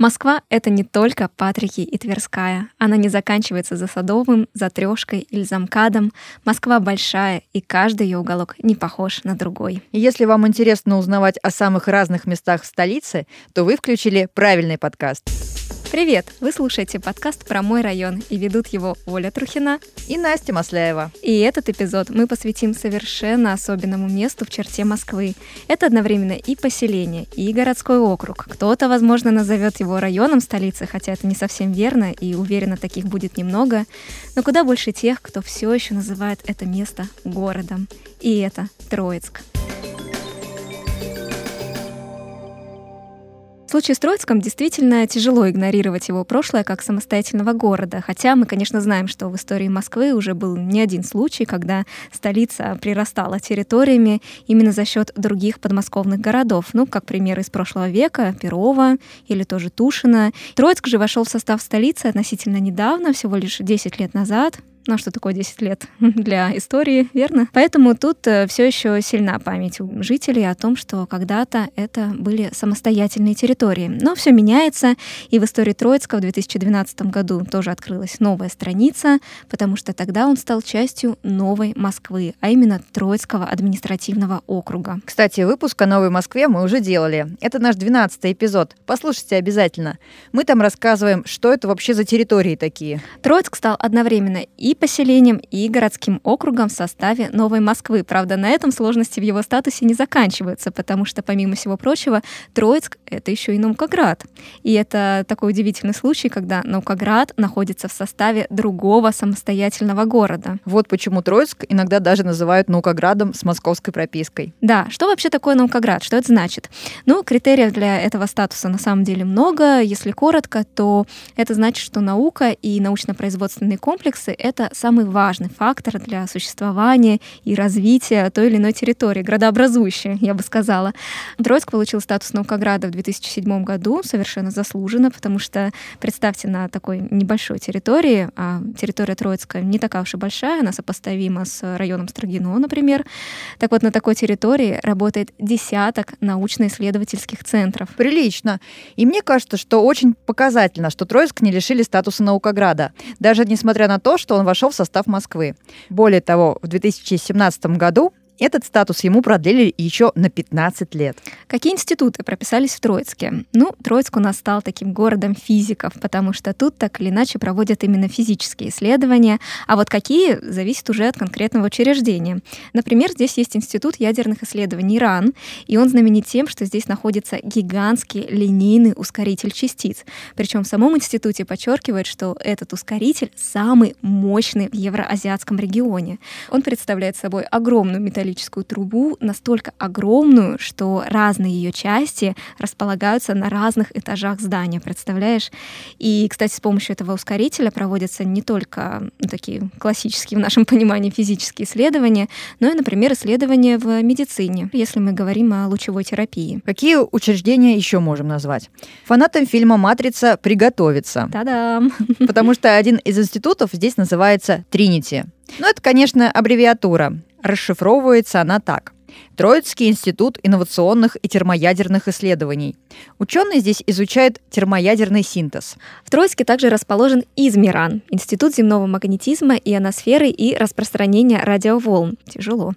Москва — это не только Патрики и Тверская. Она не заканчивается за Садовым, за Трешкой или за. Москва большая, и каждый ее уголок не похож на другой. Если вам интересно узнавать о самых разных местах в столице, то вы включили правильный подкаст. Привет! Вы слушаете подкаст про мой район, и ведут его Оля Трухина и Настя Масляева. И этот эпизод мы посвятим совершенно особенному месту в черте Москвы. Это одновременно и поселение, и городской округ. Кто-то, возможно, назовет его районом столицы, хотя это не совсем верно, и уверена, таких будет немного. Но куда больше тех, кто все еще называет это место городом. И это Троицк. В случае с Троицком действительно тяжело игнорировать его прошлое как самостоятельного города, хотя мы, конечно, знаем, что в истории Москвы уже был не один случай, когда столица прирастала территориями именно за счет других подмосковных городов, ну, как примеры из прошлого века, Перова или тоже Тушина. Троицк же вошел в состав столицы относительно недавно, всего лишь 10 лет назад, ну, а что такое 10 лет для истории, верно? Поэтому тут э, все еще сильна память у жителей о том, что когда-то это были самостоятельные территории. Но все меняется, и в истории Троицка в 2012 году тоже открылась новая страница, потому что тогда он стал частью новой Москвы, а именно Троицкого административного округа. Кстати, выпуск о Новой Москве мы уже делали. Это наш 12 эпизод. Послушайте обязательно. Мы там рассказываем, что это вообще за территории такие. Троицк стал одновременно и и поселением, и городским округом в составе Новой Москвы. Правда, на этом сложности в его статусе не заканчиваются, потому что, помимо всего прочего, Троицк — это еще и Наукоград. И это такой удивительный случай, когда Наукоград находится в составе другого самостоятельного города. Вот почему Троицк иногда даже называют Наукоградом с московской пропиской. Да, что вообще такое Наукоград? Что это значит? Ну, критериев для этого статуса на самом деле много. Если коротко, то это значит, что наука и научно-производственные комплексы — это это самый важный фактор для существования и развития той или иной территории, градообразующий, я бы сказала. Троицк получил статус Наукограда в 2007 году, совершенно заслуженно, потому что, представьте, на такой небольшой территории, а территория Троицка не такая уж и большая, она сопоставима с районом Строгино, например, так вот на такой территории работает десяток научно-исследовательских центров. Прилично. И мне кажется, что очень показательно, что Троицк не лишили статуса Наукограда, даже несмотря на то, что он вошел в состав Москвы. Более того, в 2017 году этот статус ему продлили еще на 15 лет. Какие институты прописались в Троицке? Ну, Троицк у нас стал таким городом физиков, потому что тут так или иначе проводят именно физические исследования, а вот какие зависит уже от конкретного учреждения. Например, здесь есть Институт ядерных исследований РАН, и он знаменит тем, что здесь находится гигантский линейный ускоритель частиц. Причем в самом институте подчеркивают, что этот ускоритель самый мощный в евроазиатском регионе. Он представляет собой огромную металлическую металлическую трубу настолько огромную, что разные ее части располагаются на разных этажах здания, представляешь? И, кстати, с помощью этого ускорителя проводятся не только ну, такие классические в нашем понимании физические исследования, но и, например, исследования в медицине, если мы говорим о лучевой терапии. Какие учреждения еще можем назвать? Фанатам фильма «Матрица» приготовиться. Та-дам! Потому что один из институтов здесь называется «Тринити». Ну, это, конечно, аббревиатура. Расшифровывается она так. Троицкий институт инновационных и термоядерных исследований. Ученые здесь изучают термоядерный синтез. В Троицке также расположен Измиран, Институт земного магнетизма, ионосферы и распространения радиоволн. Тяжело.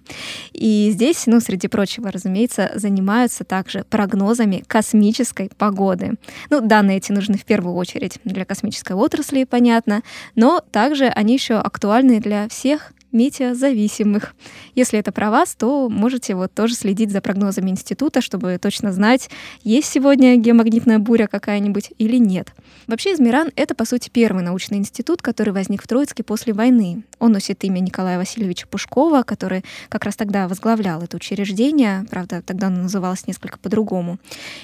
И здесь, ну, среди прочего, разумеется, занимаются также прогнозами космической погоды. Ну, данные эти нужны в первую очередь для космической отрасли, понятно, но также они еще актуальны для всех метеозависимых. Если это про вас, то можете вот тоже следить за прогнозами института, чтобы точно знать, есть сегодня геомагнитная буря какая-нибудь или нет. Вообще Измиран — это, по сути, первый научный институт, который возник в Троицке после войны. Он носит имя Николая Васильевича Пушкова, который как раз тогда возглавлял это учреждение, правда, тогда оно называлось несколько по-другому,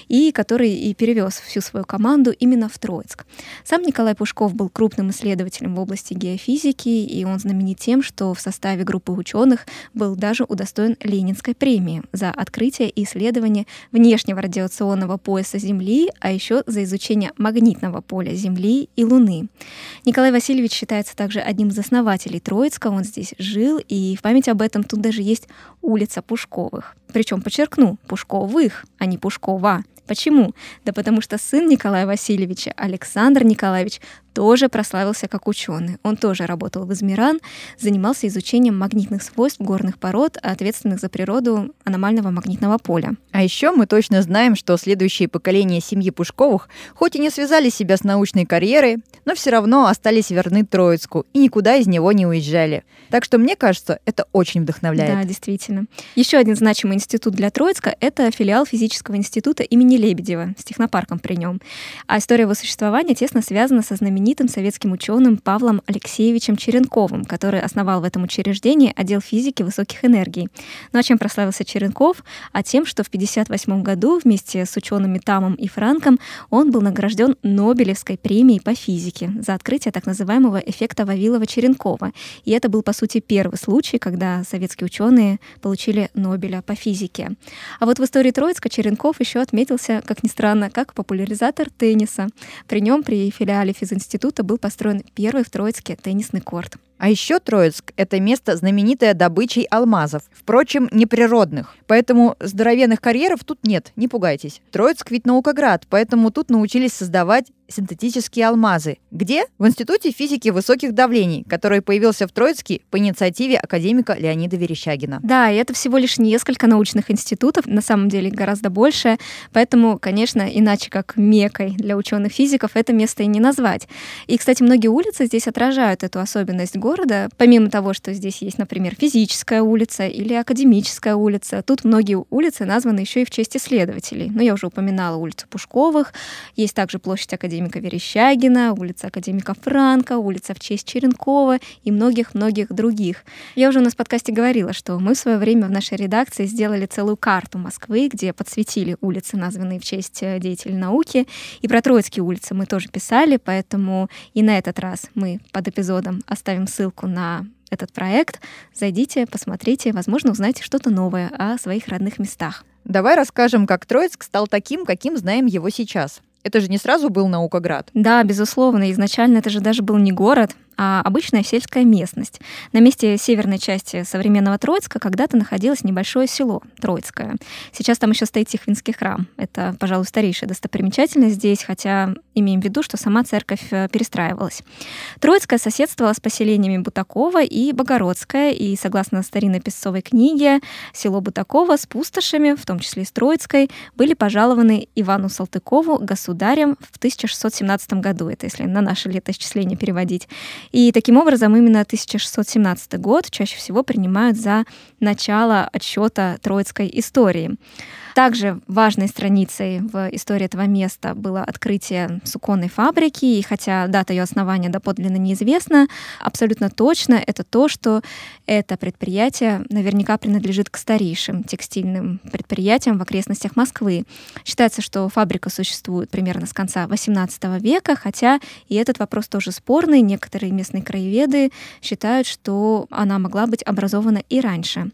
и который и перевез всю свою команду именно в Троицк. Сам Николай Пушков был крупным исследователем в области геофизики, и он знаменит тем, что в составе группы ученых был даже удостоен Ленинской премии за открытие и исследование внешнего радиационного пояса Земли, а еще за изучение магнитного поля Земли и Луны. Николай Васильевич считается также одним из основателей Троицка, он здесь жил, и в память об этом тут даже есть улица Пушковых. Причем, подчеркну, Пушковых, а не Пушкова. Почему? Да потому что сын Николая Васильевича, Александр Николаевич, тоже прославился как ученый. Он тоже работал в Измиран, занимался изучением магнитных свойств горных пород, ответственных за природу аномального магнитного поля. А еще мы точно знаем, что следующие поколения семьи Пушковых хоть и не связали себя с научной карьерой, но все равно остались верны Троицку и никуда из него не уезжали. Так что мне кажется, это очень вдохновляет. Да, действительно. Еще один значимый институт для Троицка — это филиал физического института имени Лебедева с технопарком при нем. А история его существования тесно связана со знаменитым знаменитым советским ученым Павлом Алексеевичем Черенковым, который основал в этом учреждении отдел физики высоких энергий. Ну а чем прославился Черенков? А тем, что в 1958 году вместе с учеными Тамом и Франком он был награжден Нобелевской премией по физике за открытие так называемого эффекта Вавилова-Черенкова. И это был, по сути, первый случай, когда советские ученые получили Нобеля по физике. А вот в истории Троицка Черенков еще отметился, как ни странно, как популяризатор тенниса. При нем при филиале физинститута института был построен первый в Троицке теннисный корт. А еще Троицк – это место, знаменитое добычей алмазов, впрочем, неприродных. Поэтому здоровенных карьеров тут нет, не пугайтесь. Троицк ведь наукоград, поэтому тут научились создавать синтетические алмазы. Где? В Институте физики высоких давлений, который появился в Троицке по инициативе академика Леонида Верещагина. Да, и это всего лишь несколько научных институтов, на самом деле гораздо больше, поэтому, конечно, иначе как мекой для ученых физиков это место и не назвать. И, кстати, многие улицы здесь отражают эту особенность города, помимо того, что здесь есть, например, физическая улица или академическая улица, тут многие улицы названы еще и в честь исследователей. Ну, я уже упоминала улицу Пушковых, есть также площадь академика Верещагина, улица академика Франка, улица в честь Черенкова и многих-многих других. Я уже у нас в подкасте говорила, что мы в свое время в нашей редакции сделали целую карту Москвы, где подсветили улицы, названные в честь э, деятелей науки. И про Троицкие улицы мы тоже писали, поэтому и на этот раз мы под эпизодом оставим ссылку на этот проект. Зайдите, посмотрите, возможно, узнаете что-то новое о своих родных местах. Давай расскажем, как Троицк стал таким, каким знаем его сейчас. Это же не сразу был Наукоград. Да, безусловно. Изначально это же даже был не город, а обычная сельская местность. На месте северной части современного Троицка когда-то находилось небольшое село Троицкое. Сейчас там еще стоит Тихвинский храм. Это, пожалуй, старейшая достопримечательность здесь, хотя имеем в виду, что сама церковь э, перестраивалась. Троицкое соседствовало с поселениями Бутакова и Богородское, и, согласно старинной песцовой книге, село Бутакова с пустошами, в том числе и с Троицкой, были пожалованы Ивану Салтыкову государем в 1617 году, это если на наше летоисчисление переводить. И таким образом именно 1617 год чаще всего принимают за начало отсчета Троицкой истории. Также важной страницей в истории этого места было открытие суконной фабрики, и хотя дата ее основания доподлинно неизвестна, абсолютно точно это то, что это предприятие наверняка принадлежит к старейшим текстильным предприятиям в окрестностях Москвы. Считается, что фабрика существует примерно с конца XVIII века, хотя и этот вопрос тоже спорный. Некоторые местные краеведы считают, что она могла быть образована и раньше.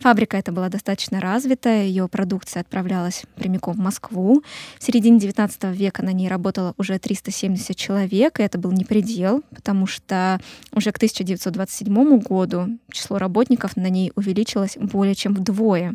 Фабрика эта была достаточно развитая, ее продукция отправлялась прямиком в Москву. В середине XIX века на ней работало уже 370 человек, и это был не предел, потому что уже к 1927 году число работников на ней увеличилось более чем вдвое.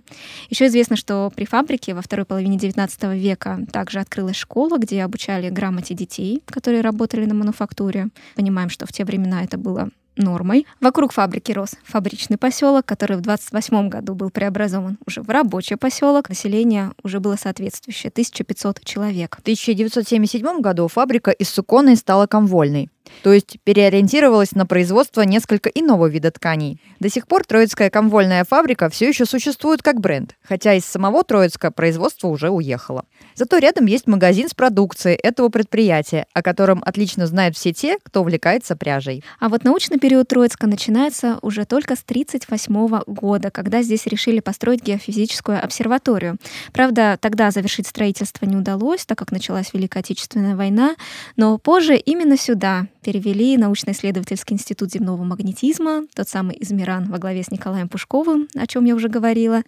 Еще известно, что при фабрике во второй половине XIX века также открылась школа, где обучали грамоте детей, которые работали на мануфактуре. Понимаем, что в те времена это было нормой. Вокруг фабрики рос фабричный поселок, который в 28 году был преобразован уже в рабочий поселок. Население уже было соответствующее, 1500 человек. В 1977 году фабрика из Суконной стала комвольной то есть переориентировалась на производство несколько иного вида тканей. До сих пор Троицкая комвольная фабрика все еще существует как бренд, хотя из самого Троицка производство уже уехало. Зато рядом есть магазин с продукцией этого предприятия, о котором отлично знают все те, кто увлекается пряжей. А вот научный период Троицка начинается уже только с 1938 года, когда здесь решили построить геофизическую обсерваторию. Правда, тогда завершить строительство не удалось, так как началась Великая Отечественная война, но позже именно сюда, перевели научно-исследовательский институт земного магнетизма, тот самый Измиран во главе с Николаем Пушковым, о чем я уже говорила.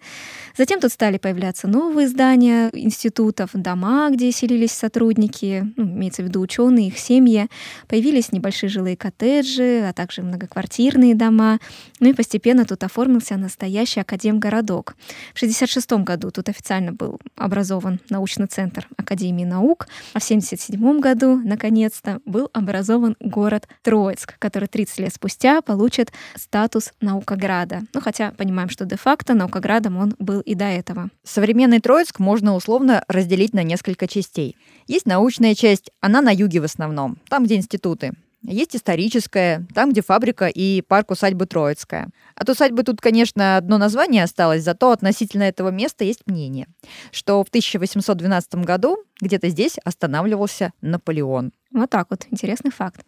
Затем тут стали появляться новые здания институтов, дома, где селились сотрудники, ну, имеется в виду ученые, их семьи. Появились небольшие жилые коттеджи, а также многоквартирные дома. Ну и постепенно тут оформился настоящий академгородок. В 1966 году тут официально был образован научный центр Академии наук, а в 1977 году, наконец-то, был образован город Троицк, который 30 лет спустя получит статус наукограда. Ну, хотя понимаем, что де-факто наукоградом он был и до этого. Современный Троицк можно условно разделить на несколько частей. Есть научная часть, она на юге в основном, там, где институты. Есть историческая, там, где фабрика и парк усадьбы Троицкая. От усадьбы тут, конечно, одно название осталось, зато относительно этого места есть мнение, что в 1812 году где-то здесь останавливался Наполеон. Вот так вот, интересный факт.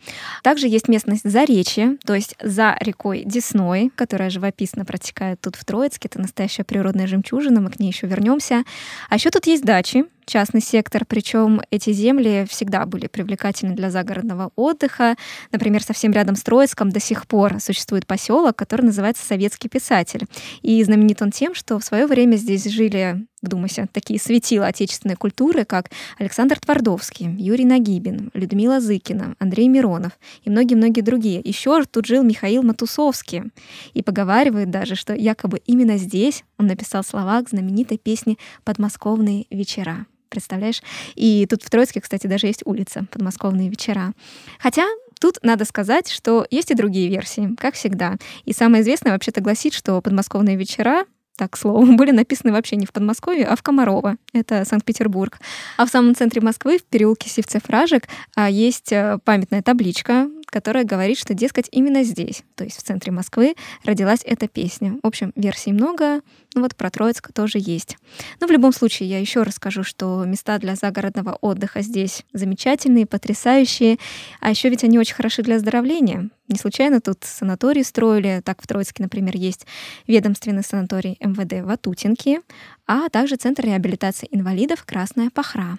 Также есть местность Заречье, то есть за рекой Десной, которая живописно протекает тут в Троицке. Это настоящая природная жемчужина, мы к ней еще вернемся. А еще тут есть дачи, частный сектор, причем эти земли всегда были привлекательны для загородного отдыха. Например, совсем рядом с Троицком до сих пор существует поселок, который называется Советский писатель. И знаменит он тем, что в свое время здесь жили вдумайся, такие светила отечественной культуры, как Александр Твардовский, Юрий Нагибин, Людмила Зыкина, Андрей Миронов и многие-многие другие. Еще тут жил Михаил Матусовский. И поговаривают даже, что якобы именно здесь он написал слова к знаменитой песне «Подмосковные вечера». Представляешь? И тут в Троицке, кстати, даже есть улица «Подмосковные вечера». Хотя Тут надо сказать, что есть и другие версии, как всегда. И самое известное вообще-то гласит, что подмосковные вечера так, к слову, были написаны вообще не в Подмосковье, а в Комарово. Это Санкт-Петербург. А в самом центре Москвы, в переулке Севцев-Ражек, а, есть э, памятная табличка, которая говорит, что, дескать, именно здесь, то есть в центре Москвы, родилась эта песня. В общем, версий много, ну вот про Троицк тоже есть. Но в любом случае, я еще расскажу, что места для загородного отдыха здесь замечательные, потрясающие, а еще ведь они очень хороши для оздоровления. Не случайно тут санатории строили, так в Троицке, например, есть ведомственный санаторий МВД Ватутинки, а также Центр реабилитации инвалидов «Красная Пахра».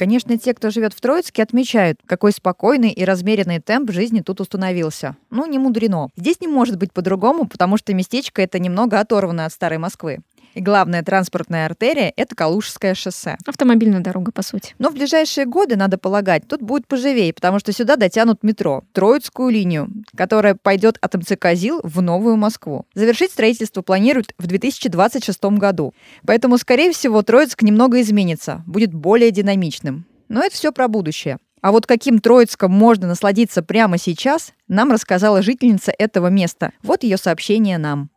Конечно, те, кто живет в Троицке, отмечают, какой спокойный и размеренный темп жизни тут установился. Ну, не мудрено. Здесь не может быть по-другому, потому что местечко это немного оторвано от старой Москвы. И главная транспортная артерия — это Калужское шоссе. Автомобильная дорога, по сути. Но в ближайшие годы, надо полагать, тут будет поживее, потому что сюда дотянут метро, Троицкую линию, которая пойдет от МЦК ЗИЛ в Новую Москву. Завершить строительство планируют в 2026 году. Поэтому, скорее всего, Троицк немного изменится, будет более динамичным. Но это все про будущее. А вот каким Троицком можно насладиться прямо сейчас, нам рассказала жительница этого места. Вот ее сообщение нам.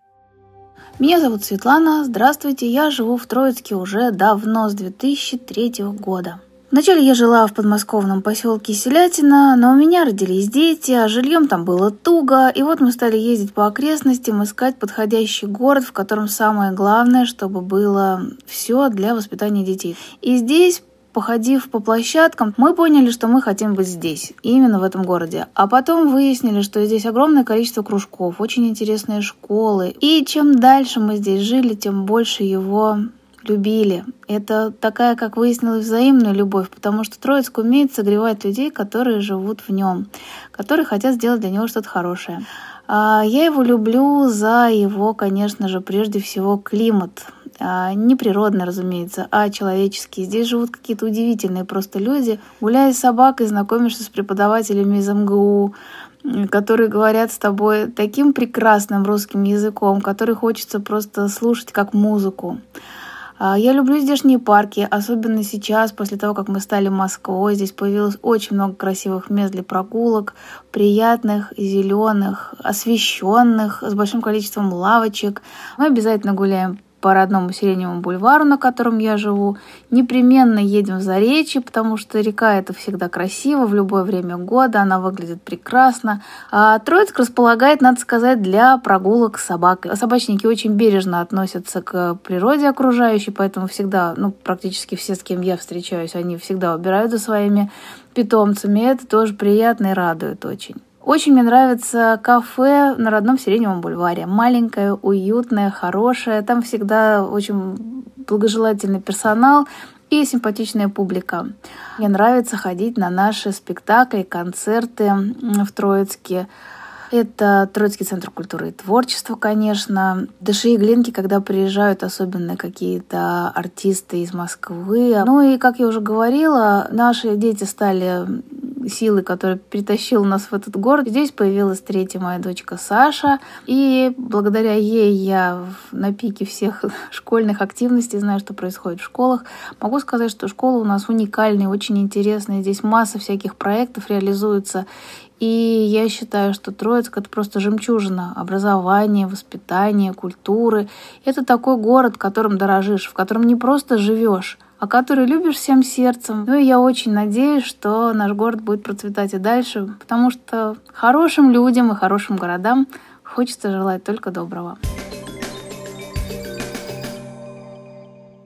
Меня зовут Светлана. Здравствуйте. Я живу в Троицке уже давно, с 2003 года. Вначале я жила в подмосковном поселке Селятина, но у меня родились дети, а жильем там было туго, и вот мы стали ездить по окрестностям, искать подходящий город, в котором самое главное, чтобы было все для воспитания детей. И здесь Походив по площадкам, мы поняли, что мы хотим быть здесь, именно в этом городе. А потом выяснили, что здесь огромное количество кружков, очень интересные школы. И чем дальше мы здесь жили, тем больше его любили. Это такая, как выяснилось, взаимная любовь, потому что Троицк умеет согревать людей, которые живут в нем, которые хотят сделать для него что-то хорошее. А, я его люблю за его, конечно же, прежде всего климат. А, не природный, разумеется, а человеческий. Здесь живут какие-то удивительные просто люди. Гуляя с собакой, знакомишься с преподавателями из МГУ, которые говорят с тобой таким прекрасным русским языком, который хочется просто слушать как музыку. А, я люблю здешние парки, особенно сейчас, после того, как мы стали Москвой. Здесь появилось очень много красивых мест для прогулок, приятных, зеленых, освещенных, с большим количеством лавочек. Мы обязательно гуляем по родному Сиреневому бульвару, на котором я живу. Непременно едем в Заречье, потому что река это всегда красиво в любое время года, она выглядит прекрасно. А Троицк располагает, надо сказать, для прогулок с собакой. Собачники очень бережно относятся к природе окружающей, поэтому всегда, ну, практически все, с кем я встречаюсь, они всегда убирают за своими питомцами. Это тоже приятно и радует очень. Очень мне нравится кафе на родном Сиреневом бульваре. Маленькое, уютное, хорошее. Там всегда очень благожелательный персонал. и симпатичная публика. Мне нравится ходить на наши спектакли, концерты в Троицке. Это Троицкий центр культуры и творчества, конечно. Дыши и глинки, когда приезжают особенно какие-то артисты из Москвы. Ну и, как я уже говорила, наши дети стали силы, которая притащила нас в этот город. Здесь появилась третья моя дочка Саша. И благодаря ей я на пике всех школьных активностей знаю, что происходит в школах. Могу сказать, что школа у нас уникальная, очень интересная. Здесь масса всяких проектов реализуется. И я считаю, что Троицк — это просто жемчужина образования, воспитания, культуры. Это такой город, которым дорожишь, в котором не просто живешь, а который любишь всем сердцем. Ну и я очень надеюсь, что наш город будет процветать и дальше, потому что хорошим людям и хорошим городам хочется желать только доброго.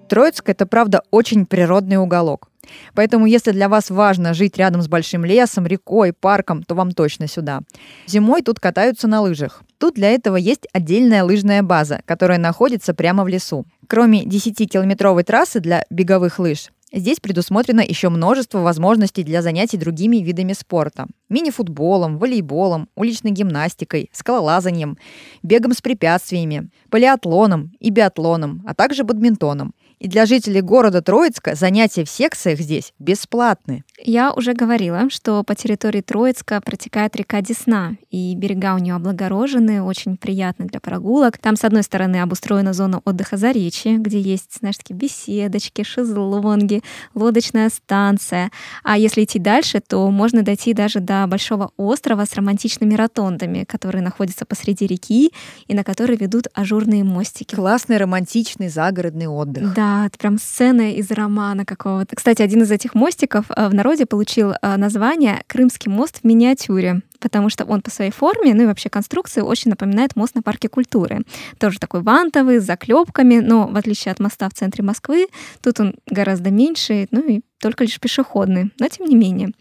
Троицк — это, правда, очень природный уголок. Поэтому, если для вас важно жить рядом с большим лесом, рекой, парком, то вам точно сюда. Зимой тут катаются на лыжах. Тут для этого есть отдельная лыжная база, которая находится прямо в лесу. Кроме 10-километровой трассы для беговых лыж, Здесь предусмотрено еще множество возможностей для занятий другими видами спорта. Мини-футболом, волейболом, уличной гимнастикой, скалолазанием, бегом с препятствиями, полиатлоном и биатлоном, а также бадминтоном. И для жителей города Троицка занятия в секциях здесь бесплатны. Я уже говорила, что по территории Троицка протекает река Десна, и берега у нее облагорожены, очень приятны для прогулок. Там, с одной стороны, обустроена зона отдыха за речи, где есть, знаешь, такие беседочки, шезлонги, лодочная станция. А если идти дальше, то можно дойти даже до большого острова с романтичными ротондами, которые находятся посреди реки и на которые ведут ажурные мостики. Классный романтичный загородный отдых. Да, это прям сцена из романа какого-то. Кстати, один из этих мостиков э, в народе получил э, название «Крымский мост в миниатюре», потому что он по своей форме, ну и вообще конструкции очень напоминает мост на парке культуры. Тоже такой вантовый, с заклепками, но в отличие от моста в центре Москвы, тут он гораздо меньше, ну и только лишь пешеходный, но тем не менее.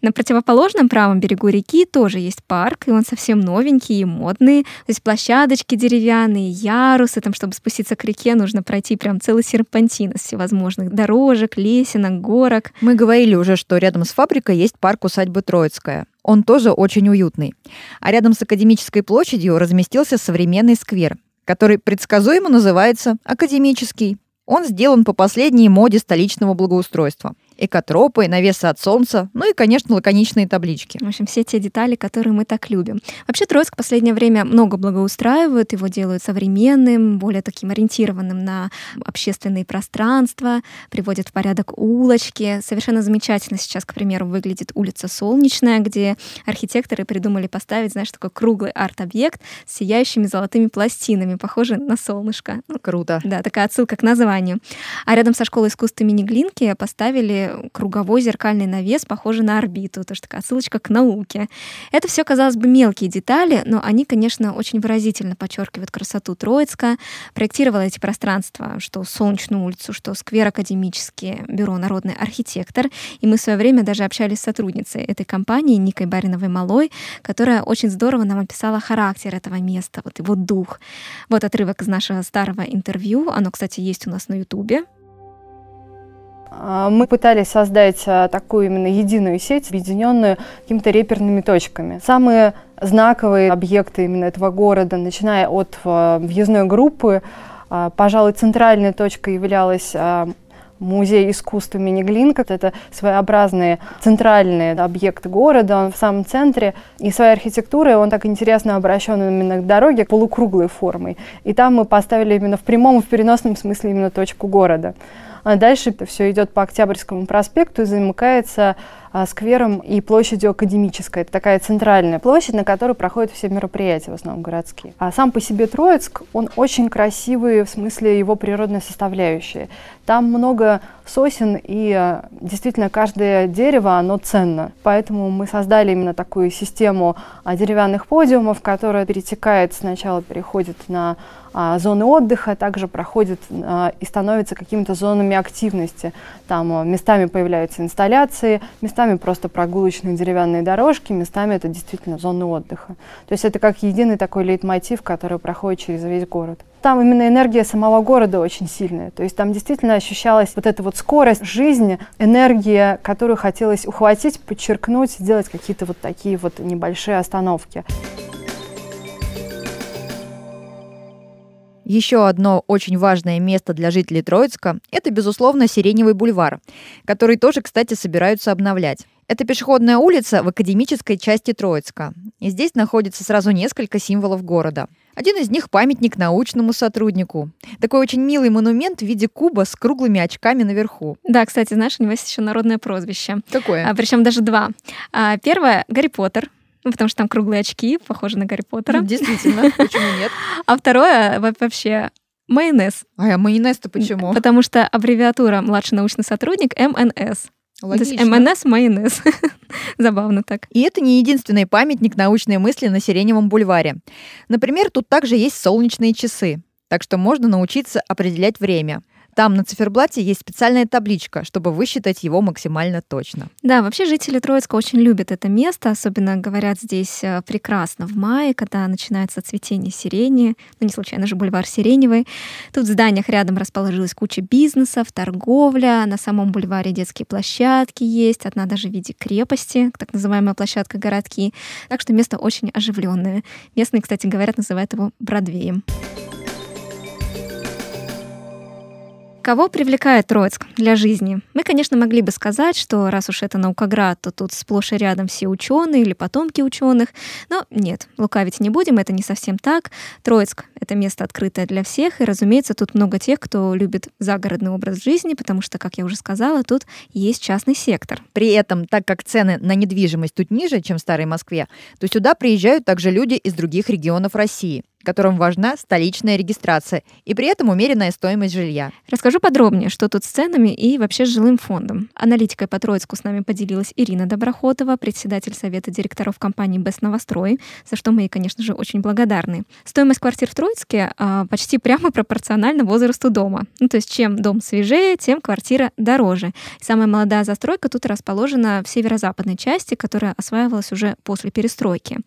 На противоположном правом берегу реки тоже есть парк, и он совсем новенький и модный. То есть площадочки деревянные, ярусы, там, чтобы спуститься к реке, нужно пройти прям целый серпантин из всевозможных дорожек, лесенок, горок. Мы говорили уже, что рядом с фабрикой есть парк усадьбы Троицкая. Он тоже очень уютный. А рядом с Академической площадью разместился современный сквер, который предсказуемо называется Академический. Он сделан по последней моде столичного благоустройства – экотропы, навесы от солнца, ну и, конечно, лаконичные таблички. В общем, все те детали, которые мы так любим. Вообще Троицк в последнее время много благоустраивают, его делают современным, более таким ориентированным на общественные пространства, приводят в порядок улочки. Совершенно замечательно сейчас, к примеру, выглядит улица Солнечная, где архитекторы придумали поставить, знаешь, такой круглый арт-объект с сияющими золотыми пластинами, похожий на солнышко. Ну, Круто. Да, такая отсылка к названию. А рядом со школой искусств имени Глинки поставили круговой зеркальный навес, похожий на орбиту, тоже такая ссылочка к науке. Это все, казалось бы, мелкие детали, но они, конечно, очень выразительно подчеркивают красоту Троицка. Проектировала эти пространства, что Солнечную улицу, что сквер академический, бюро «Народный архитектор». И мы в свое время даже общались с сотрудницей этой компании Никой Бариновой-Малой, которая очень здорово нам описала характер этого места, вот его дух. Вот отрывок из нашего старого интервью. Оно, кстати, есть у нас на Ютубе. А, мы пытались создать а, такую именно единую сеть, объединенную какими-то реперными точками. Самые знаковые объекты именно этого города, начиная от а, въездной группы, пожалуй, центральной точкой являлась музей искусств имени Глинка. Это своеобразный центральный объект города, он в самом центре. И своей архитектурой он так интересно обращен именно к дороге полукруглой формой. И там мы поставили именно в прямом и в переносном смысле именно точку города. А дальше все идет по Октябрьскому проспекту и замыкается сквером и площадью Академической. Это такая центральная площадь, на которой проходят все мероприятия, в основном городские. А сам по себе Троицк, он очень красивый в смысле его природной составляющей. Там много сосен, и а, действительно каждое дерево, оно ценно. Поэтому мы создали именно такую систему а, деревянных подиумов, которая перетекает, сначала переходит на а, зоны отдыха, также проходит а, и становится какими-то зонами активности. Там а, местами появляются инсталляции, местами местами просто прогулочные деревянные дорожки, местами это действительно зоны отдыха. То есть это как единый такой лейтмотив, который проходит через весь город. Там именно энергия самого города очень сильная. То есть там действительно ощущалась вот эта вот скорость жизни, энергия, которую хотелось ухватить, подчеркнуть, сделать какие-то вот такие вот небольшие остановки. Еще одно очень важное место для жителей Троицка – это, безусловно, Сиреневый бульвар, который тоже, кстати, собираются обновлять. Это пешеходная улица в академической части Троицка. И здесь находится сразу несколько символов города. Один из них – памятник научному сотруднику. Такой очень милый монумент в виде куба с круглыми очками наверху. Да, кстати, знаешь, у него есть еще народное прозвище. Какое? А, причем даже два. А, первое – Гарри Поттер. Ну, потому что там круглые очки, похожи на Гарри Поттера. Ну, действительно, почему нет? А второе вообще майонез. А майонез-то почему? Потому что аббревиатура младший научный сотрудник МНС. Логично. То есть МНС майонез. Забавно так. И это не единственный памятник научной мысли на Сиреневом бульваре. Например, тут также есть солнечные часы, так что можно научиться определять время. Там на циферблате есть специальная табличка, чтобы высчитать его максимально точно. Да, вообще жители Троицка очень любят это место, особенно говорят здесь э, прекрасно в мае, когда начинается цветение сирени, ну не случайно же бульвар Сиреневый. Тут в зданиях рядом расположилась куча бизнесов, торговля, на самом бульваре детские площадки есть, одна даже в виде крепости, так называемая площадка городки. Так что место очень оживленное. Местные, кстати, говорят, называют его Бродвеем. Кого привлекает Троицк для жизни? Мы, конечно, могли бы сказать, что раз уж это наукоград, то тут сплошь и рядом все ученые или потомки ученых. Но нет, лукавить не будем, это не совсем так. Троицк — это место открытое для всех, и, разумеется, тут много тех, кто любит загородный образ жизни, потому что, как я уже сказала, тут есть частный сектор. При этом, так как цены на недвижимость тут ниже, чем в Старой Москве, то сюда приезжают также люди из других регионов России которым важна столичная регистрация и при этом умеренная стоимость жилья. Расскажу подробнее, что тут с ценами и вообще с жилым фондом. Аналитикой по Троицку с нами поделилась Ирина Доброхотова, председатель Совета директоров компании «Бест Новострой», за что мы ей, конечно же, очень благодарны. Стоимость квартир в Троицке а, почти прямо пропорциональна возрасту дома. Ну, то есть чем дом свежее, тем квартира дороже. Самая молодая застройка тут расположена в северо-западной части, которая осваивалась уже после перестройки.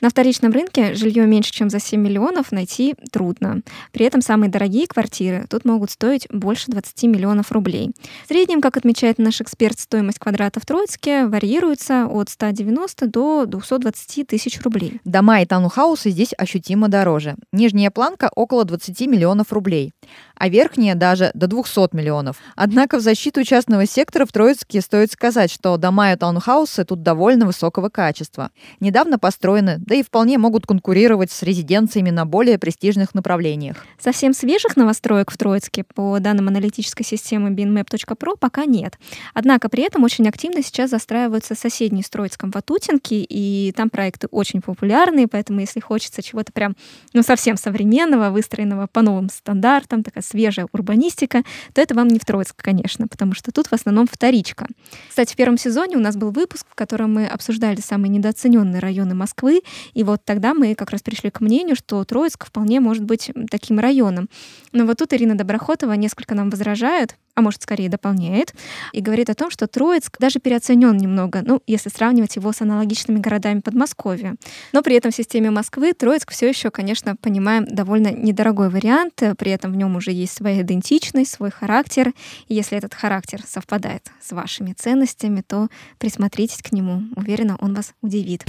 На вторичном рынке жилье меньше, чем за 7 миллионов миллионов найти трудно. При этом самые дорогие квартиры тут могут стоить больше 20 миллионов рублей. В среднем, как отмечает наш эксперт, стоимость квадрата в Троицке варьируется от 190 до 220 тысяч рублей. Дома и таунхаусы здесь ощутимо дороже. Нижняя планка около 20 миллионов рублей, а верхняя даже до 200 миллионов. Однако в защиту частного сектора в Троицке стоит сказать, что дома и таунхаусы тут довольно высокого качества. Недавно построены, да и вполне могут конкурировать с резиденциями инвестициями на более престижных направлениях. Совсем свежих новостроек в Троицке по данным аналитической системы binmap.pro пока нет. Однако при этом очень активно сейчас застраиваются соседние с Троицком Ватутинки, и там проекты очень популярные, поэтому если хочется чего-то прям ну, совсем современного, выстроенного по новым стандартам, такая свежая урбанистика, то это вам не в Троицк, конечно, потому что тут в основном вторичка. Кстати, в первом сезоне у нас был выпуск, в котором мы обсуждали самые недооцененные районы Москвы, и вот тогда мы как раз пришли к мнению, что Троицк вполне может быть таким районом. Но вот тут Ирина Доброхотова несколько нам возражает, а может, скорее дополняет, и говорит о том, что Троицк даже переоценен немного, ну, если сравнивать его с аналогичными городами Подмосковья. Но при этом в системе Москвы Троицк все еще, конечно, понимаем, довольно недорогой вариант, при этом в нем уже есть своя идентичность, свой характер, и если этот характер совпадает с вашими ценностями, то присмотритесь к нему, уверена, он вас удивит.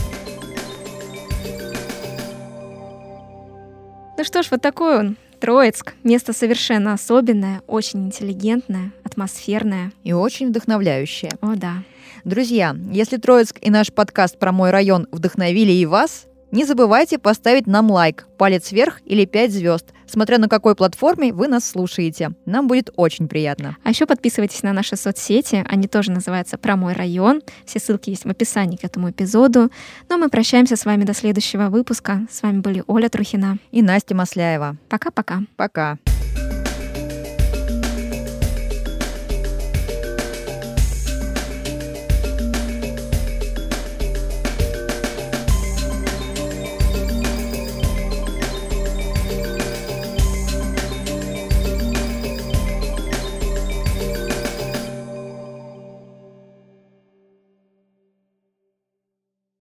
Ну что ж, вот такой он. Троицк. Место совершенно особенное, очень интеллигентное, атмосферное. И очень вдохновляющее. О, да. Друзья, если Троицк и наш подкаст про мой район вдохновили и вас, не забывайте поставить нам лайк, палец вверх или 5 звезд, смотря на какой платформе вы нас слушаете. Нам будет очень приятно. А еще подписывайтесь на наши соцсети, они тоже называются «Про мой район». Все ссылки есть в описании к этому эпизоду. Ну а мы прощаемся с вами до следующего выпуска. С вами были Оля Трухина и Настя Масляева. Пока-пока. Пока. -пока. Пока.